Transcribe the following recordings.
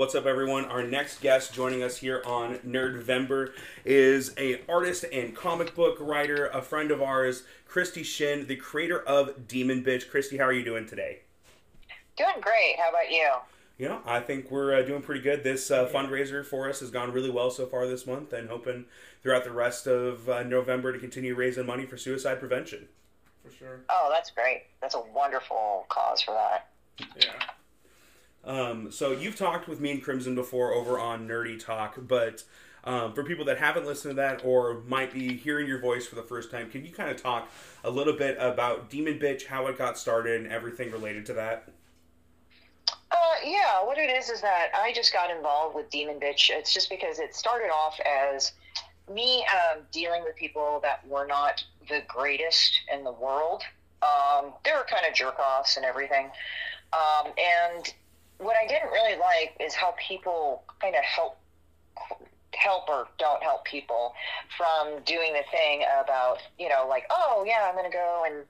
What's up, everyone? Our next guest joining us here on Nerdvember is a artist and comic book writer, a friend of ours, Christie Shinn, the creator of Demon Bitch. Christie, how are you doing today? Doing great. How about you? You know, I think we're uh, doing pretty good. This uh, fundraiser for us has gone really well so far this month, and hoping throughout the rest of uh, November to continue raising money for suicide prevention. for sure. Oh, that's great. That's a wonderful cause for that. Yeah. Um, so you've talked with me and Crimson before over on Nerdy Talk, but um, for people that haven't listened to that or might be hearing your voice for the first time, can you kind of talk a little bit about Demon Bitch, how it got started, and everything related to that? Uh, yeah, what it is is that I just got involved with Demon Bitch. It's just because it started off as me um, dealing with people that were not the greatest in the world. Um, they were kind of jerk offs and everything. Um, and what I didn't really like is how people kind of help help or don't help people from doing the thing about you know like oh yeah i'm to go and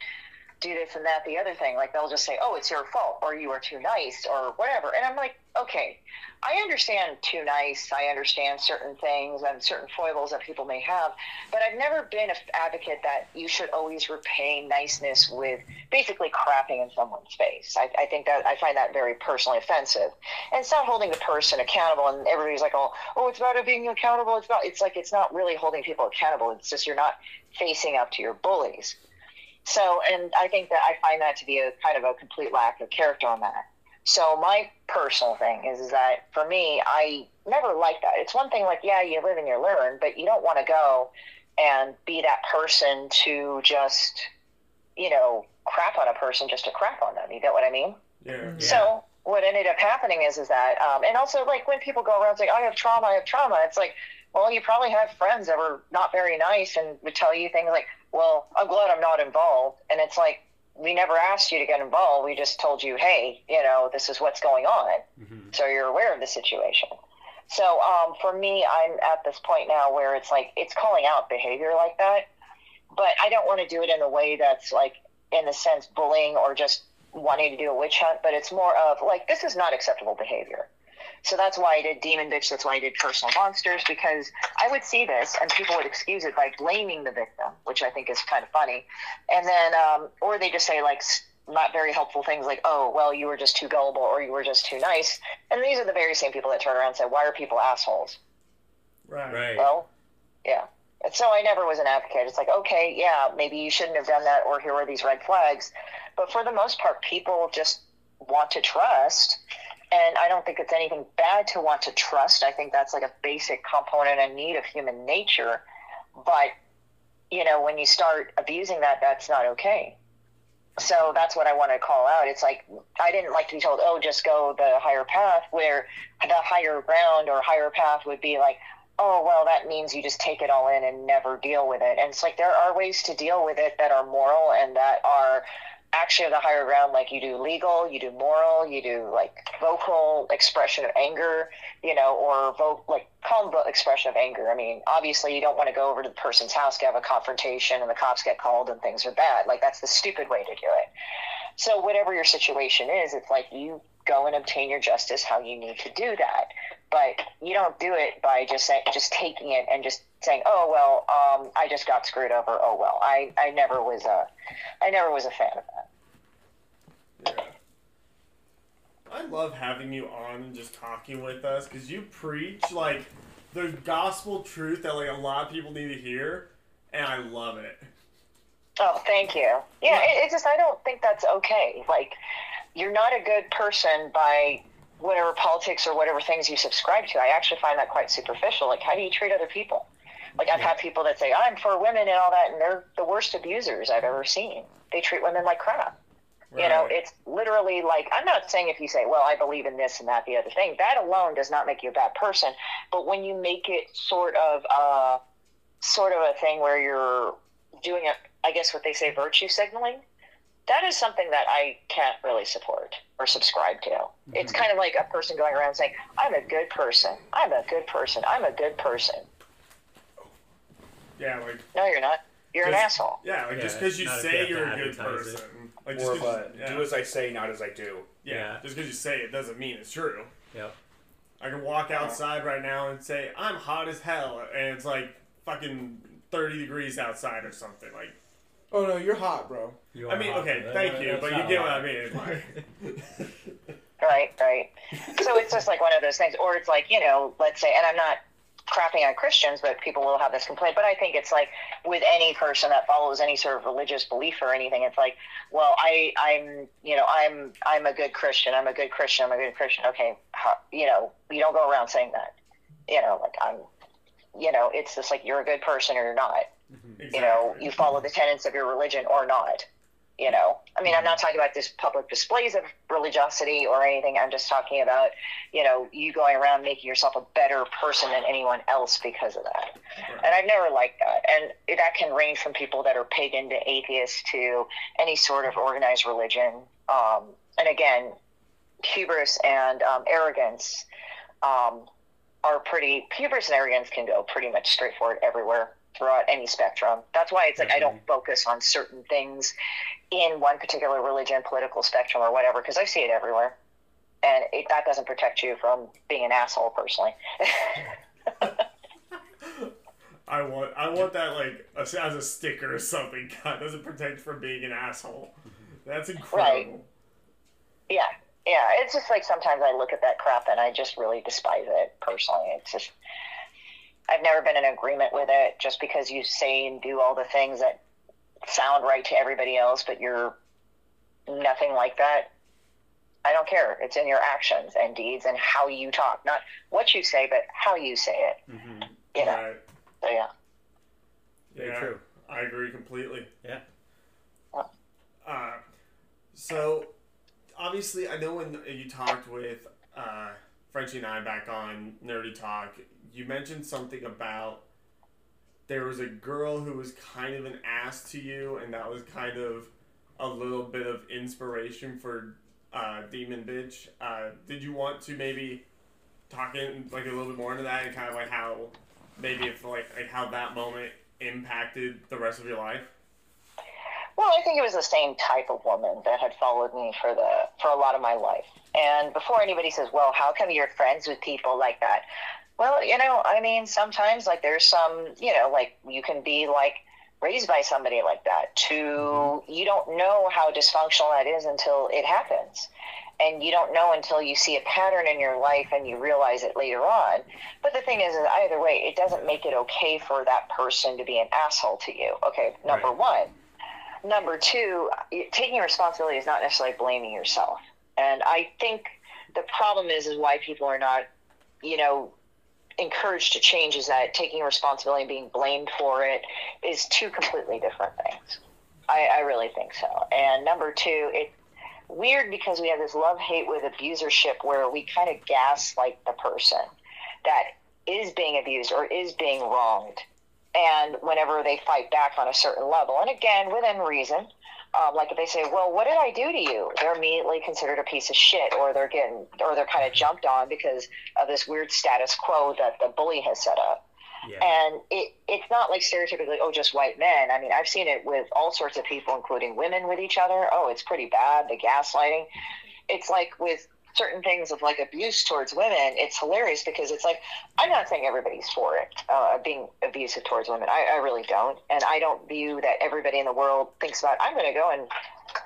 do this and that the other thing like they'll just say oh it's your fault or you are too nice or whatever. And i'm like okay i understand too nice. I understand certain things and certain foibles that people may have but i've never been an advocate that you should always repay niceness with basically crapping in someone's face. I, I think that i find that very personally offensive. And it's not holding the person accountable and everybody's like oh oh it's about it being accountable. It's not it's like it's not really holding people accountable. It's just you're not facing up to your bullies so, and I think that I find that to be a kind of a complete lack of character on that. So, my personal thing is, is that for me, I never like that. It's one thing, like, yeah, you live and you learn, but you don't want to go and be that person to just, you know, crap on a person just to crap on them. You get what I mean? Yeah. So what ended up happening is is that, um, and also like when people go around saying, "I have trauma, I have trauma," it's like, well, you probably have friends that were not very nice and would tell you things like, "Well, I'm glad I'm not involved," and it's like we never asked you to get involved. We just told you, "Hey, you know, this is what's going on," so you're aware of the situation. So um, for me, I'm at this point now where it's like it's calling out behavior like that, but I don't want to do it in a way that's like, in the sense, bullying or just wanting to do a witch hunt. But it's more of like this is not acceptable behavior. So that's why I did Demon Bitch. That's why I did Personal Monsters because I would see this and people would excuse it by blaming the victim, which I think is kind of funny. And then, um, or they just say like not very helpful things like, oh, well, you were just too gullible or you were just too nice. And these are the very same people that turn around and say, why are people assholes? Right. Right. Well, yeah. And so I never was an advocate. It's like, okay, yeah, maybe you shouldn't have done that, or here are these red flags. But for the most part, people just want to trust. And I don't think it's anything bad to want to trust. I think that's like a basic component and need of human nature. But, you know, when you start abusing that, that's not okay. So that's what I want to call out. It's like I didn't like to be told, "Oh, just go the higher path," where the higher ground or higher path would be like, "Oh, well, that means you just take it all in and never deal with it." And it's like there are ways to deal with it that are moral and that are actually the higher ground. Like you do legal, you do moral, you do like vocal expression of anger, you know, or vote like calm expression of anger. I mean, obviously, you don't want to go over to the person's house to have a confrontation and the cops get called and things are bad. Like that's the stupid way to do it. So whatever your situation is, it's like you go and obtain your justice how you need to do that. But you don't do it by just say, just taking it and just saying, "Oh well, um, I just got screwed over." Oh well, I, I never was a I never was a fan of that. Yeah. I love having you on and just talking with us because you preach like the gospel truth that like a lot of people need to hear, and I love it. Oh, thank you. Yeah, it, it's just I don't think that's okay. Like, you're not a good person by whatever politics or whatever things you subscribe to. I actually find that quite superficial. Like, how do you treat other people? Like, I've had people that say I'm for women and all that, and they're the worst abusers I've ever seen. They treat women like crap. You know, it's literally like I'm not saying if you say, "Well, I believe in this and that, the other thing," that alone does not make you a bad person. But when you make it sort of, a, sort of a thing where you're doing a, I guess what they say, virtue signaling, that is something that I can't really support or subscribe to. It's mm-hmm. kind of like a person going around saying, "I'm a good person. I'm a good person. I'm a good person." Yeah, like No, you're not. You're an asshole. yeah, like Yeah, just because you not if say you have to you're a good advertise it. person, like More just of 'cause a you- yeah, do as I say, not as I do. yeah, Yeah. just because you say it doesn't mean it's true. Yep. I can walk outside right now and say I'm hot as hell, and it's like fucking thirty degrees outside or something. Like, Oh no, you're hot, bro. You I mean, hot, okay, thank you, but you not get what. I mean. Right, right. So it's just like one of those things, or it's like you know, let's say, and I'm not crapping on Christians, but people will have this complaint. But I think it's like with any person that follows any sort of religious belief or anything, it's like, well, I, I'm, you know, I'm, I'm a good Christian. I'm a good Christian. I'm a good Christian. Okay, how, you know, you don't go around saying that. You know, like I'm, you know, it's just like you're a good person or you're not. Exactly. You know, you follow the tenets of your religion or not. You know, I mean, I'm not talking about this public displays of religiosity or anything. I'm just talking about, you know, you going around making yourself a better person than anyone else because of that. And I've never liked that. And that can range from people that are pagan to atheists to any sort of organized religion. Um, and again, hubris and um, arrogance um, are pretty, hubris and arrogance can go pretty much straightforward everywhere throughout any spectrum. That's why it's like I don't focus on certain things in one particular religion, political spectrum, or whatever, because I see it everywhere. And it, that doesn't protect you from being an asshole, personally. I want, I want that like as as a sticker or something. God doesn't protect from being an asshole. That's incredible. Yeah, yeah. It's just like sometimes I look at that crap and I just really despise it personally. It's just I've never been in agreement with it just because you say and do all the things that sound right to everybody else, but you're nothing like that. I don't care. It's in your actions and deeds and how you talk, not what you say, but how you say it. Mhm. You know. Right. So yeah. Very yeah, true. I agree completely. Yeah. Uh, so obviously, I know when you talked with uh, Frenchie and I back on Nerdy Talk, you mentioned something about there was a girl who was kind of an ass to you, and that was kind of a little bit of inspiration for uh, Demon Bitch. Uh, did you want to maybe talk in like a little bit more into that and kind of like how maybe if like, like how that moment impacted the rest of your life? Well, I think it was the same type of woman that had followed me for the for a lot of my life. And before anybody says, "Well, how come you're friends with people like that?" Well, you know, I mean, sometimes like there's some, you know, like you can be like raised by somebody like that. To mm-hmm. you don't know how dysfunctional that is until it happens. And you don't know until you see a pattern in your life and you realize it later on. But the thing is, is either way, it doesn't make it okay for that person to be an asshole to you. Okay, number Right. one. Number two, taking responsibility is not necessarily blaming yourself. And I think the problem is is why people are not, you know, encouraged to change is that taking responsibility and being blamed for it is two completely different things. I, I really think so. And number two, it's weird because we have this love hate with abusership where we kind of gaslight the person that is being abused or is being wronged and whenever they fight back on a certain level, and again within reason, um, like if they say, "Well, what did I do to you?" They're immediately considered a piece of shit, or they're getting, or they're kind of jumped on because of this weird status quo that the bully has set up. Yeah. And it, it's not like stereotypically, oh, just white men. I mean, I've seen it with all sorts of people, including women with each other. Oh, it's pretty bad. The gaslighting. It's like with certain things of like abuse towards women. It's hilarious because it's like I'm not saying everybody's for it, uh, being abusive towards women. I, I really don't, and I don't view that everybody in the world thinks about. I'm going to go and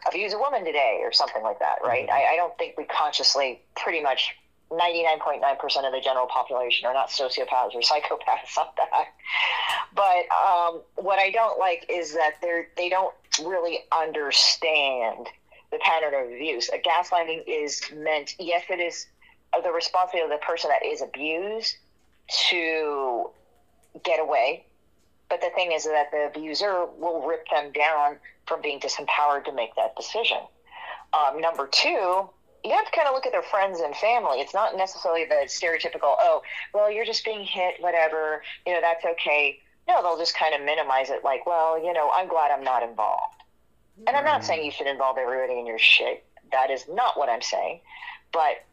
abuse a woman today or something like that, right? I, I don't think we consciously, pretty much. 99.9% of the general population are not sociopaths or psychopaths on that. But um, what I don't like is that they're, they don't really understand the pattern of abuse. A gaslighting is meant, yes, it is the responsibility of the person that is abused to get away. But the thing is that the abuser will rip them down from being disempowered to make that decision. Um, number two, you have to kind of look at their friends and family. It's not necessarily the stereotypical, oh, well, you're just being hit, whatever, you know, that's okay. No, they'll just kind of minimize it like, well, you know, I'm glad I'm not involved. And I'm not saying you should involve everybody in your shit. That is not what I'm saying. But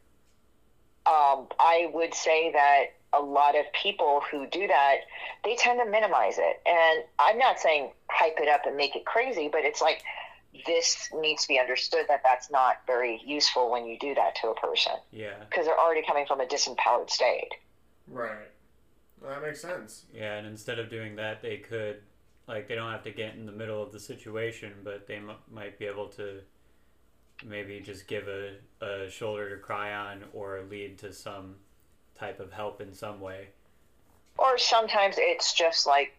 um, I would say that a lot of people who do that, they tend to minimize it. And I'm not saying hype it up and make it crazy, but it's like this needs to be understood that that's not very useful when you do that to a person Yeah. because they're already coming from a disempowered state. Right. Well, that makes sense. Yeah, and instead of doing that, they could, like, they don't have to get in the middle of the situation, but they m- might be able to maybe just give a, a shoulder to cry on or lead to some type of help in some way. Or sometimes it's just like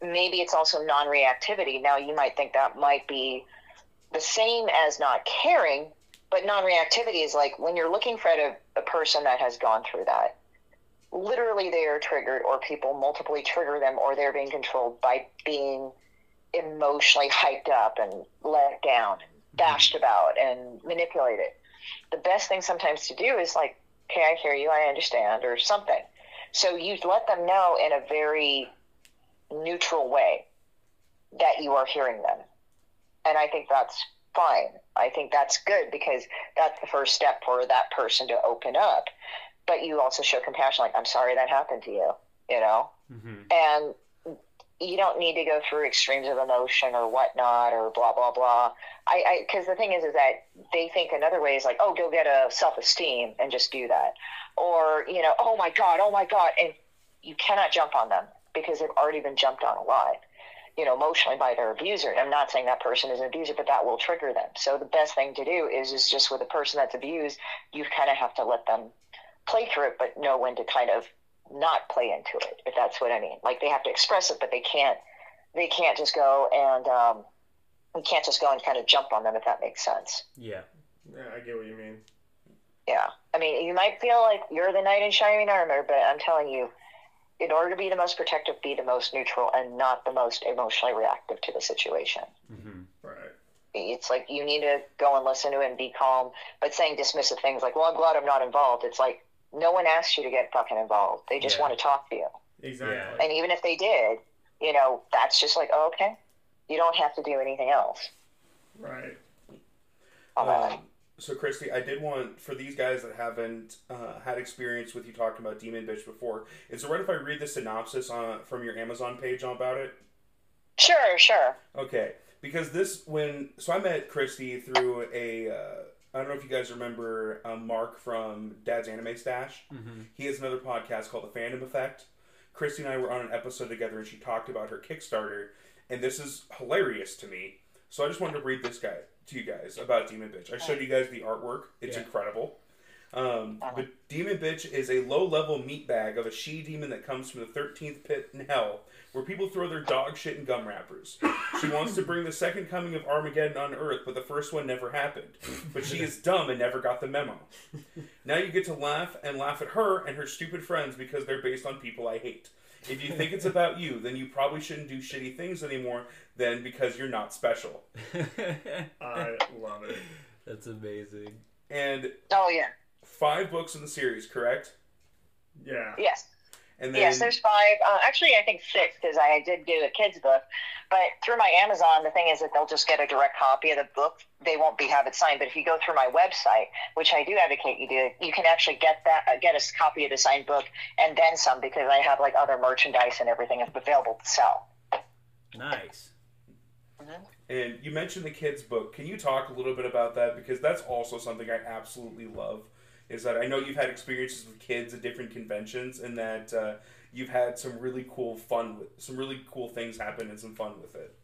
maybe it's also non reactivity. Now, you might think that might be the same as not caring, but non reactivity is like when you're looking for a, a person that has gone through that, literally they are triggered, or people multiply trigger them, or they're being controlled by being emotionally hyped up and let down and mm-hmm. bashed about and manipulated. The best thing sometimes to do is like, okay, I hear you, I understand, or something. So you let them know in a very neutral way that you are hearing them. And I think that's fine. I think that's good because that's the first step for that person to open up. But you also show compassion, like, I'm sorry that happened to you, you know? Mm-hmm. And you don't need to go through extremes of emotion or whatnot or blah, blah, blah. I, I, cause the thing is, is that they think another way is like, oh, go get a self esteem and just do that. Or, you know, oh my God, oh my God. And you cannot jump on them because they've already been jumped on a lot, you know, emotionally by their abuser. And I'm not saying that person is an abuser, but that will trigger them. So the best thing to do is, is just with a person that's abused, you kind of have to let them play through it, but know when to kind of not play into it, if that's what I mean. Like they have to express it, but they can't, they can't just go and, um, we can't just go and kind of jump on them if that makes sense. Yeah. Yeah, I get what you mean. Yeah. I mean, you might feel like you're the knight in shining armor, but I'm telling you, in order to be the most protective, be the most neutral and not the most emotionally reactive to the situation. Mm-hmm. Right. It's like you need to go and listen to it and be calm, but saying dismissive things like, well, I'm glad I'm not involved. It's like, no one asked you to get fucking involved. They just Yeah. want to talk to you. Exactly. And even if they did, you know, that's just like, oh, okay. You don't have to do anything else. Right. on. Um, so, Christie, I did want for these guys that haven't uh, had experience with you talking about Demon Bitch before. Is it right if I read the synopsis on from your Amazon page about it? Sure, sure. Okay, because this when so I met Christie through a uh, I don't know if you guys remember um, Mark from Dad's Anime Stash. Mm-hmm. He has another podcast called The Fandom Effect. Christie and I were on an episode together, and she talked about her Kickstarter, and this is hilarious to me. So I just wanted to read this guy to you guys about Demon Bitch. I showed you guys the artwork; it's Yeah. incredible. Um, but Demon Bitch is a low-level meat bag of a she demon that comes from the thirteenth pit in hell, where people throw their dog shit in gum wrappers. She wants to bring the second coming of Armageddon on Earth, but the first one never happened. But she is dumb and never got the memo. Now you get to laugh and laugh at her and her stupid friends because they're based on people I hate. If you think it's about you, then you probably shouldn't do shitty things anymore, then because you're not special. I love it. That's amazing. And Oh, yeah. five books in the series, correct? Yeah. Yes. And then Yes, there's five. Uh, actually, I think six because I did do a kids book. But through my Amazon, the thing is that they'll just get a direct copy of the book. They won't be have it signed. But if you go through my website, which I do advocate you do, you can actually get that uh, get a copy of the signed book and then some because I have like other merchandise and everything available to sell. Nice. And you mentioned the kids' book. Can you talk a little bit about that? Because that's also something I absolutely love. Is that I know you've had experiences with kids at different conventions, and that uh, you've had some really cool fun, with, some really cool things happen and some fun with it.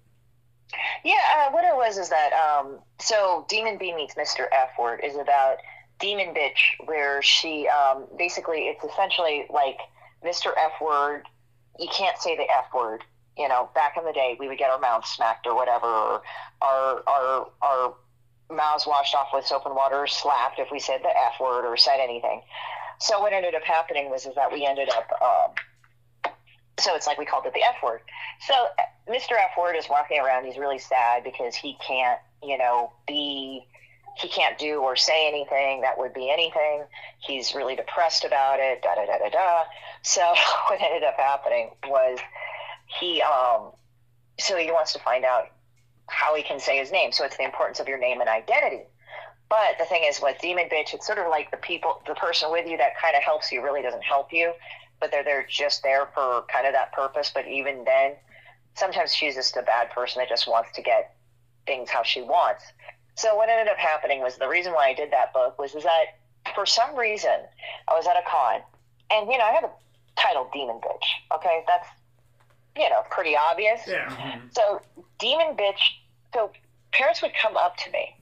Yeah, uh, what it was is that um, so Demon B meets Mr. F word is about Demon Bitch, where she um, basically it's essentially like Mr. F word. You can't say the F word. You know, back in the day, we would get our mouths smacked or whatever, or our our our mouths washed off with soap and water, slapped if we said the F word or said anything. So what ended up happening was is that we ended up. Um, so it's like we called it the F word. So Mr. F word is walking around. He's really sad because he can't, you know, be he can't do or say anything that would be anything. He's really depressed about it. Da da da da da. So what ended up happening was he um so he wants to find out how he can say his name. So it's the importance of your name and identity. But the thing is, with Demon Bitch, it's sort of like the people, the person with you that kind of helps you really doesn't help you, but they're they're just there for kind of that purpose. But even then, sometimes she's just a bad person that just wants to get things how she wants. So what ended up happening was the reason why I did that book was is that for some reason I was at a con, and you know I have a title Demon Bitch. Okay, that's you know pretty obvious. Yeah. Mm-hmm. So demon bitch. So parents would come up to me,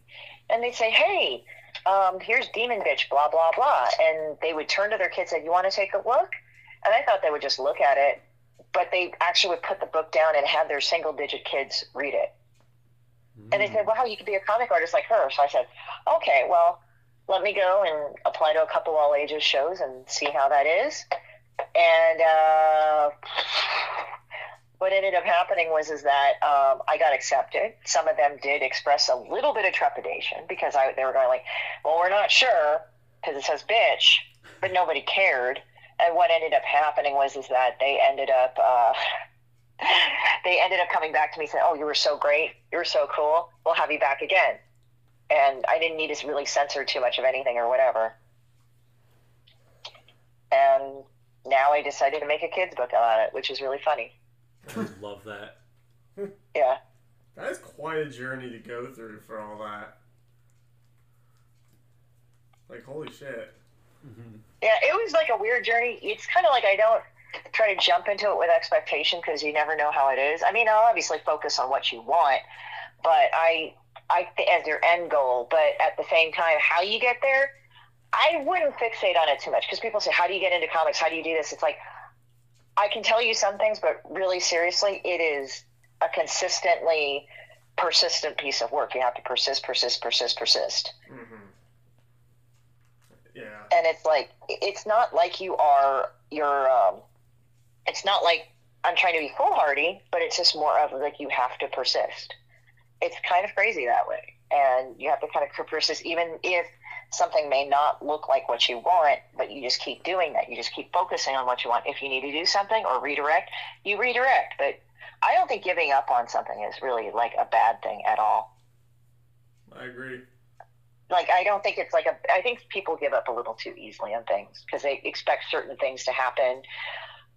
and they'd say, "Hey, um, here's demon bitch." Blah blah blah, and they would turn to their kids and say, "You want to take a look?" And I thought they would just look at it, but they actually would put the book down and have their single digit kids read it. And they said, "Wow, you could be a comic artist like her." So I said, "Okay, well." Let me go and apply to a couple all ages shows and see how that is. And uh, what ended up happening was is that um, I got accepted. Some of them did express a little bit of trepidation because I, they were going like, "Well, we're not sure because it says bitch," but nobody cared. And what ended up happening was is that they ended up uh, they ended up coming back to me saying, "Oh, you were so great. You were so cool. We'll have you back again." And I didn't need to really censor too much of anything or whatever. And now I decided to make a kids book about it, which is really funny. I love that. Yeah. That is quite a journey to go through for all that. Like, holy shit. Mm-hmm. Yeah, it was like a weird journey. It's kind of like I don't try to jump into it with expectation because you never know how it is. I mean, I'll obviously focus on what you want, but I, I as your end goal. But at the same time, how you get there, I wouldn't fixate on it too much because people say, "How do you get into comics? How do you do this?" It's like I can tell you some things, but really seriously, it is a consistently persistent piece of work. You have to persist, persist, persist, persist. Mm-hmm. Yeah. and it's like it's not like you are you're um it's not like i'm trying to be foolhardy but it's just more of like you have to persist it's kind of crazy that way and you have to kind of persist even if something may not look like what you want but you just keep doing that you just keep focusing on what you want if you need to do something or redirect you redirect but i don't think giving up on something is really like a bad thing at all I agree. like I don't think it's like a. I think people give up a little too easily on things because they expect certain things to happen,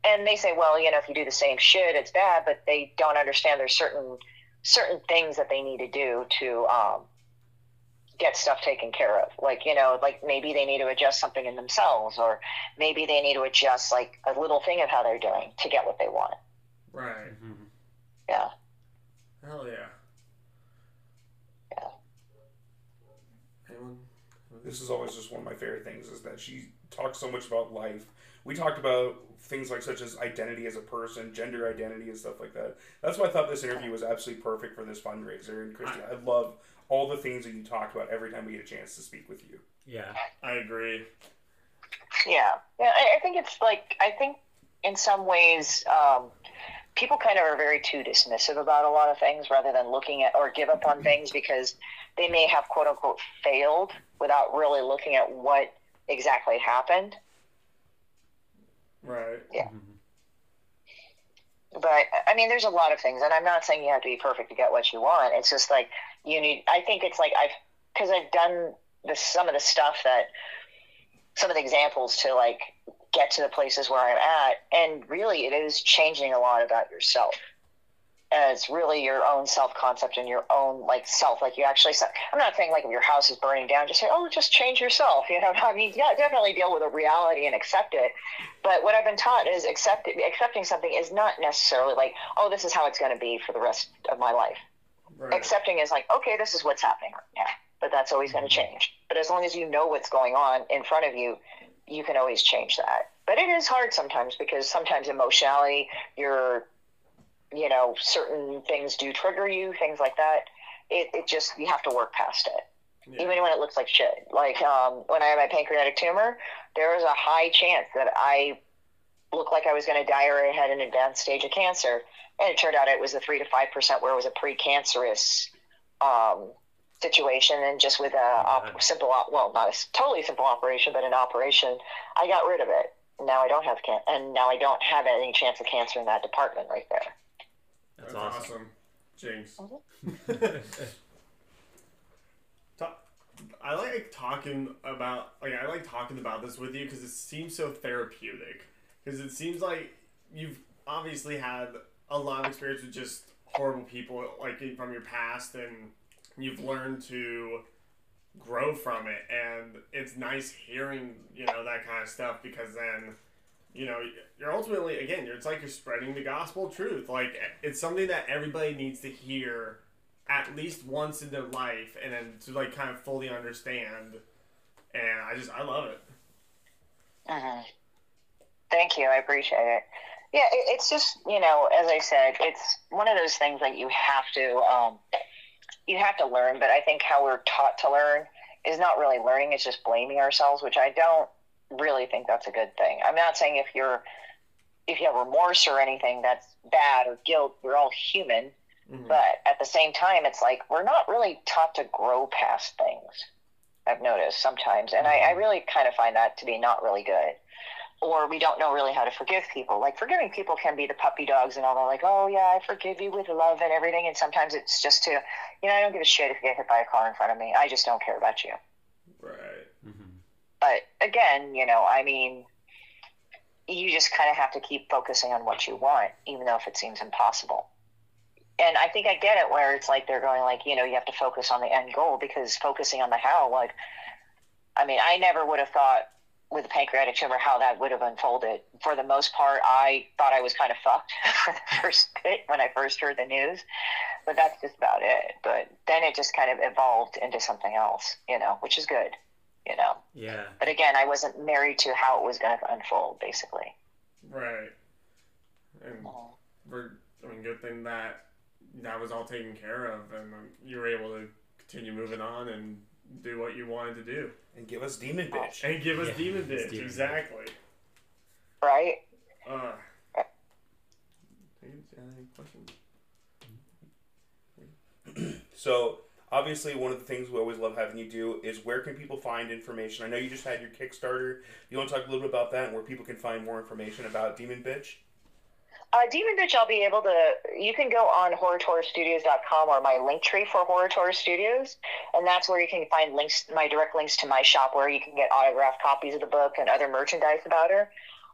and they say, well, you know, if you do the same shit, it's bad. But they don't understand there's certain certain things that they need to do to um, get stuff taken care of. Like you know, like maybe they need to adjust something in themselves, or maybe they need to adjust like a little thing of how they're doing to get what they want. Right. Mm-hmm. Yeah. Hell yeah. Yeah. Anyone? This is always just one of my favorite things is that she talks so much about life. We talked about things like such as identity as a person, gender identity, and stuff like that. That's why I thought this interview was absolutely perfect for this fundraiser. And Christie, I love all the things that you talked about every time we get a chance to speak with you. Yeah. I agree. Yeah, yeah. I, I think it's like I think in some ways um, people kind of are very too dismissive about a lot of things rather than looking at or give up on things because they may have quote unquote failed without really looking at what exactly happened. Right. Yeah. But I mean, there's a lot of things, and I'm not saying you have to be perfect to get what you want. It's just like you need. I think it's like I've because I've done this some of the stuff that some of the examples to like get to the places where I'm at, and really, it is changing a lot about yourself. And it's really your own self concept and your own like self. Like you actually, I'm not saying like if your house is burning down, just say, oh, just change yourself. You know, I mean, yeah, definitely deal with a reality and accept it. But what I've been taught is accept accepting something is not necessarily like, oh, this is how it's going to be for the rest of my life. Right. Accepting is like, okay, this is what's happening right now, but that's always going to change. But as long as you know what's going on in front of you, you can always change that. But it is hard sometimes because sometimes emotionality, your, you know, certain things do trigger you, things like that. It, it just, you have to work past it Yeah. even when it looks like shit. Like um, when I had my pancreatic tumor, there was a high chance that I looked like I was going to die or I had an advanced stage of cancer. And it turned out it was a three to five percent where it was a precancerous um, situation and just with a op- simple, op- well, not a totally simple operation, but an operation, I got rid of it. Now I don't have can, and now I don't have any chance of cancer in that department right there. That's, That's awesome. awesome. Jinx. Mhm. I like talking about like I like talking about this with you because it seems so therapeutic. Because it seems like you've obviously had a lot of experience with just horrible people, like from your past, and you've learned to grow from it. And it's nice hearing you know that kind of stuff because then you know you're ultimately again it's like you're spreading the gospel truth like it's something that everybody needs to hear at least once in their life and then to like kind of fully understand and i just i love it hmm Thank you. I appreciate it. Yeah, it's just you know, as I said, it's one of those things that you have to um, you have to learn. But I think how we're taught to learn is not really learning; it's just blaming ourselves, which I don't really think that's a good thing. I'm not saying if you're if you have remorse or anything that's bad or guilt. We're all human, Mhm. but at the same time, it's like we're not really taught to grow past things. I've noticed sometimes, and I, I really kind of find that to be not really good. Or we don't know really how to forgive people. Like forgiving people can be the puppy dogs and all that. Like, oh yeah, I forgive you with love and everything. And sometimes it's just to, you know, I don't give a shit if you get hit by a car in front of me. I just don't care about you. right hmm But again, you know, I mean, you just kind of have to keep focusing on what you want, even though if it seems impossible. And I think I get it where it's like they're going like, you know, you have to focus on the end goal because focusing on the how, like, I mean, I never would have thought with the pancreatic tumor how that would have unfolded. For the most part, I thought I was kind of fucked for the first bit when I first heard the news, but that's just about it. But then it just kind of evolved into something else, you know, which is good, you know. Yeah. But again, I wasn't married to how it was going to unfold, basically. right and uh-huh. we're i mean good thing that that was all taken care of and you were able to continue moving on and do what you wanted to do And give us Demon Bitch. and give us Yeah, demon bitch Demon exactly Right? uh So obviously, one of the things we always love having you do is where can people find information? I know you just had your Kickstarter. You want to talk a little bit about that and where people can find more information about Demon Bitch? Uh, Demon Bitch, I'll be able to. You can go on horrortourstudios.com or my link tree for Horror Tour Studios, and that's where you can find links, my direct links to my shop, where you can get autographed copies of the book and other merchandise about her.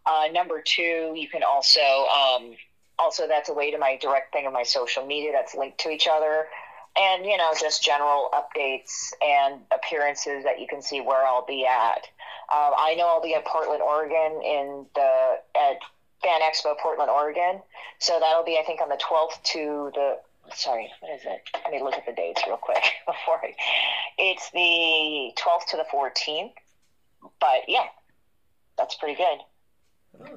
Uh, number two, you can also, um, also that's a way to my direct thing of my social media that's linked to each other, and you know just general updates and appearances that you can see where I'll be at. Um, I know I'll be at Portland, Oregon, in the at Fan Expo Portland, Oregon. So that'll be, I think, on the 12th to the. Sorry, what is it? Let me look at the dates real quick before I. It's the 12th to the 14th. But yeah, that's pretty good. oh, yeah.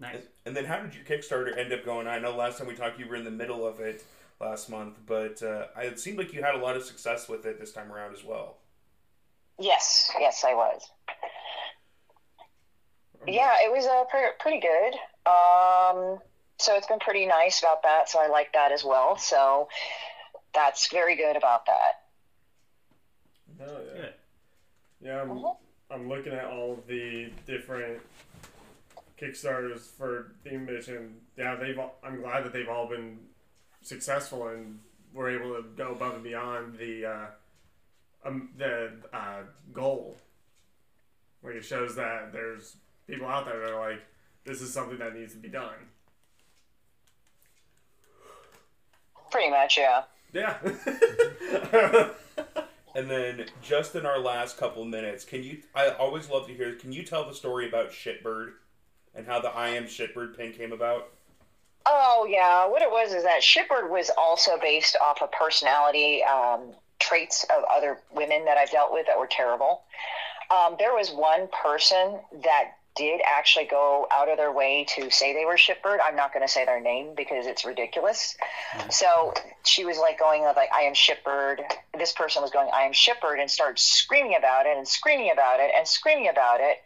Nice. And- And then how did your Kickstarter end up going? I know last time we talked, you were in the middle of it last month, but uh, it seemed like you had a lot of success with it this time around as well. Yes, yes, I was. Yeah, it was uh, pre- pretty good. Um, so it's been pretty nice about that. So I like that as well. So that's very good about that. Oh, yeah. Yeah, I'm, Mhm. I'm looking at all of the different Kickstarters for Theme Bitch, and yeah, they've. All, I'm glad that they've all been successful and were able to go above and beyond the uh, um, the uh, goal. Like it shows that there's people out there that are like, this is something that needs to be done. Pretty much, yeah. Yeah. And then just in our last couple minutes, can you? I always love to hear. Can you tell the story about Shitbird and how the I am Shitbird pin came about? Oh yeah, what it was is that Shitbird was also based off of personality um, traits of other women that I've dealt with that were terrible. Um, there was one person that did actually go out of their way to say they were Shitbird. I'm not going to say their name because it's ridiculous. So she was like going like I am Shitbird. This person was going I am Shitbird and started screaming about it and screaming about it and screaming about it.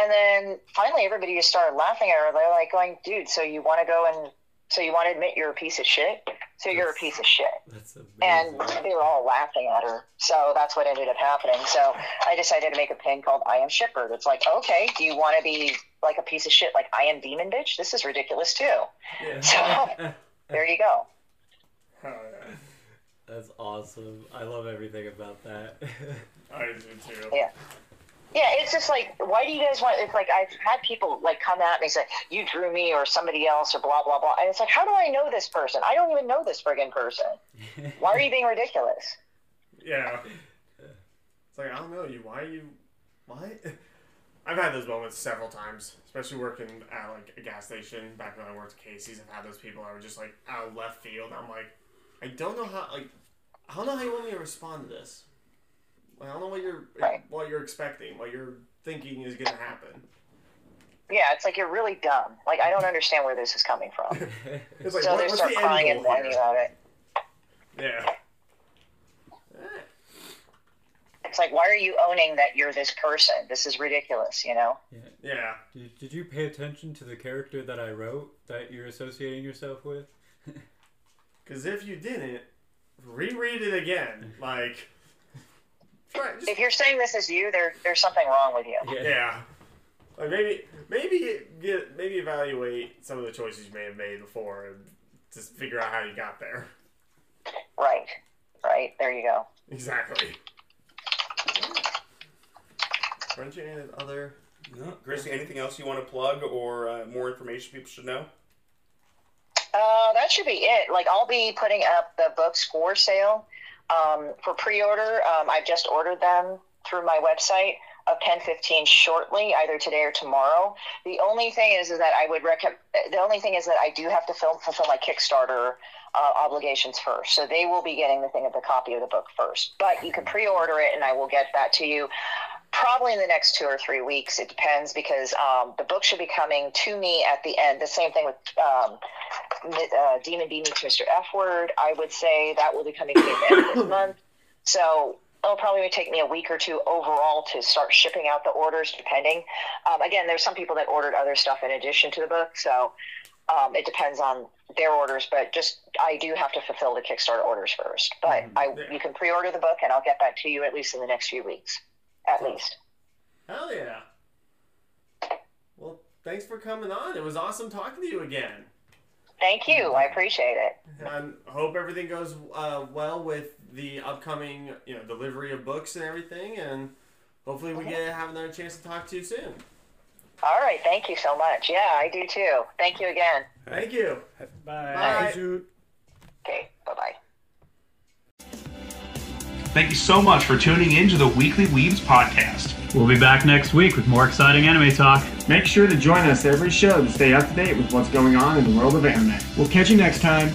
And then finally everybody just started laughing at her. They're like going, dude, so you want to go and So you want to admit you're a piece of shit? So you're a piece of shit. That's And amazing. they were all laughing at her. So that's what ended up happening. So I decided to make a pin called I Am Shitbird. It's like, okay, do you want to be like a piece of shit like I am Demon Bitch? This is ridiculous too. So there you go. Oh, yeah. That's awesome. I love everything about that. I do too. Yeah. Yeah, it's just like, why do you guys want? It's like I've had people like come at me and say, "You drew me," or somebody else, or blah blah blah. And it's like, how do I know this person? I don't even know this friggin' person. Why are you being ridiculous? Yeah. It's like I don't know you. Why are you? What? I've had those moments several times, especially working at like a gas station. Back when I worked at Casey's, I've had those people that were just like out of left field. I'm like, I don't know how. Like, I don't know how you want me to respond to this. Like, I don't know what you're Right. what you're expecting, what you're thinking is gonna happen. Yeah, it's like you're really dumb. Like I don't understand where this is coming from. It's like, so what, they start the crying and whining about it. Yeah. It's like, why are you owning that you're this person? This is ridiculous. You know? Yeah. Yeah. did, did you pay attention to the character that I wrote that you're associating yourself with? Because if you didn't, reread it again. Like, try just If you're saying this is you, there there's something wrong with you. Yeah. Like maybe maybe get maybe evaluate some of the choices you may have made before and just figure out how you got there. Right. Right. There you go. Exactly. French and other No, Gracie, anything else you want to plug or uh, more information people should know? Uh, that should be it. Like I'll be putting up the books for sale um, for pre-order. Um, I've just ordered them through my website of 1015 shortly, either today or tomorrow. The only thing is, is that I would recommend. The only thing is that I do have to film, fulfill my Kickstarter uh, obligations first, so they will be getting the thing of the copy of the book first. But you can pre-order it, and I will get that to you probably in the next two or three weeks. It depends because um, the book should be coming to me at the end. The same thing with um, uh, Demon B meets Mr. F word. I would say that will be coming to me at the end of this month. So it'll probably take me a week or two overall to start shipping out the orders, depending. Um, again, there's some people that ordered other stuff in addition to the book, so um, it depends on their orders. But just I do have to fulfill the Kickstarter orders first. But I, you can pre-order the book, and I'll get that to you at least in the next few weeks, at least. Hell yeah. Well, thanks for coming on. It was awesome talking to you again. Thank you. I appreciate it. And hope everything goes uh, well with the upcoming, you know, delivery of books and everything. And hopefully we get have another chance to talk to you soon. All right. Thank you so much. Yeah, I do too. Thank you again. Thank you. Bye. Bye. Okay. Bye bye. Thank you so much for tuning in to the Weekly Weebs podcast. We'll be back next week with more exciting anime talk. Make sure to join us every show to stay up to date with what's going on in the world of anime. We'll catch you next time.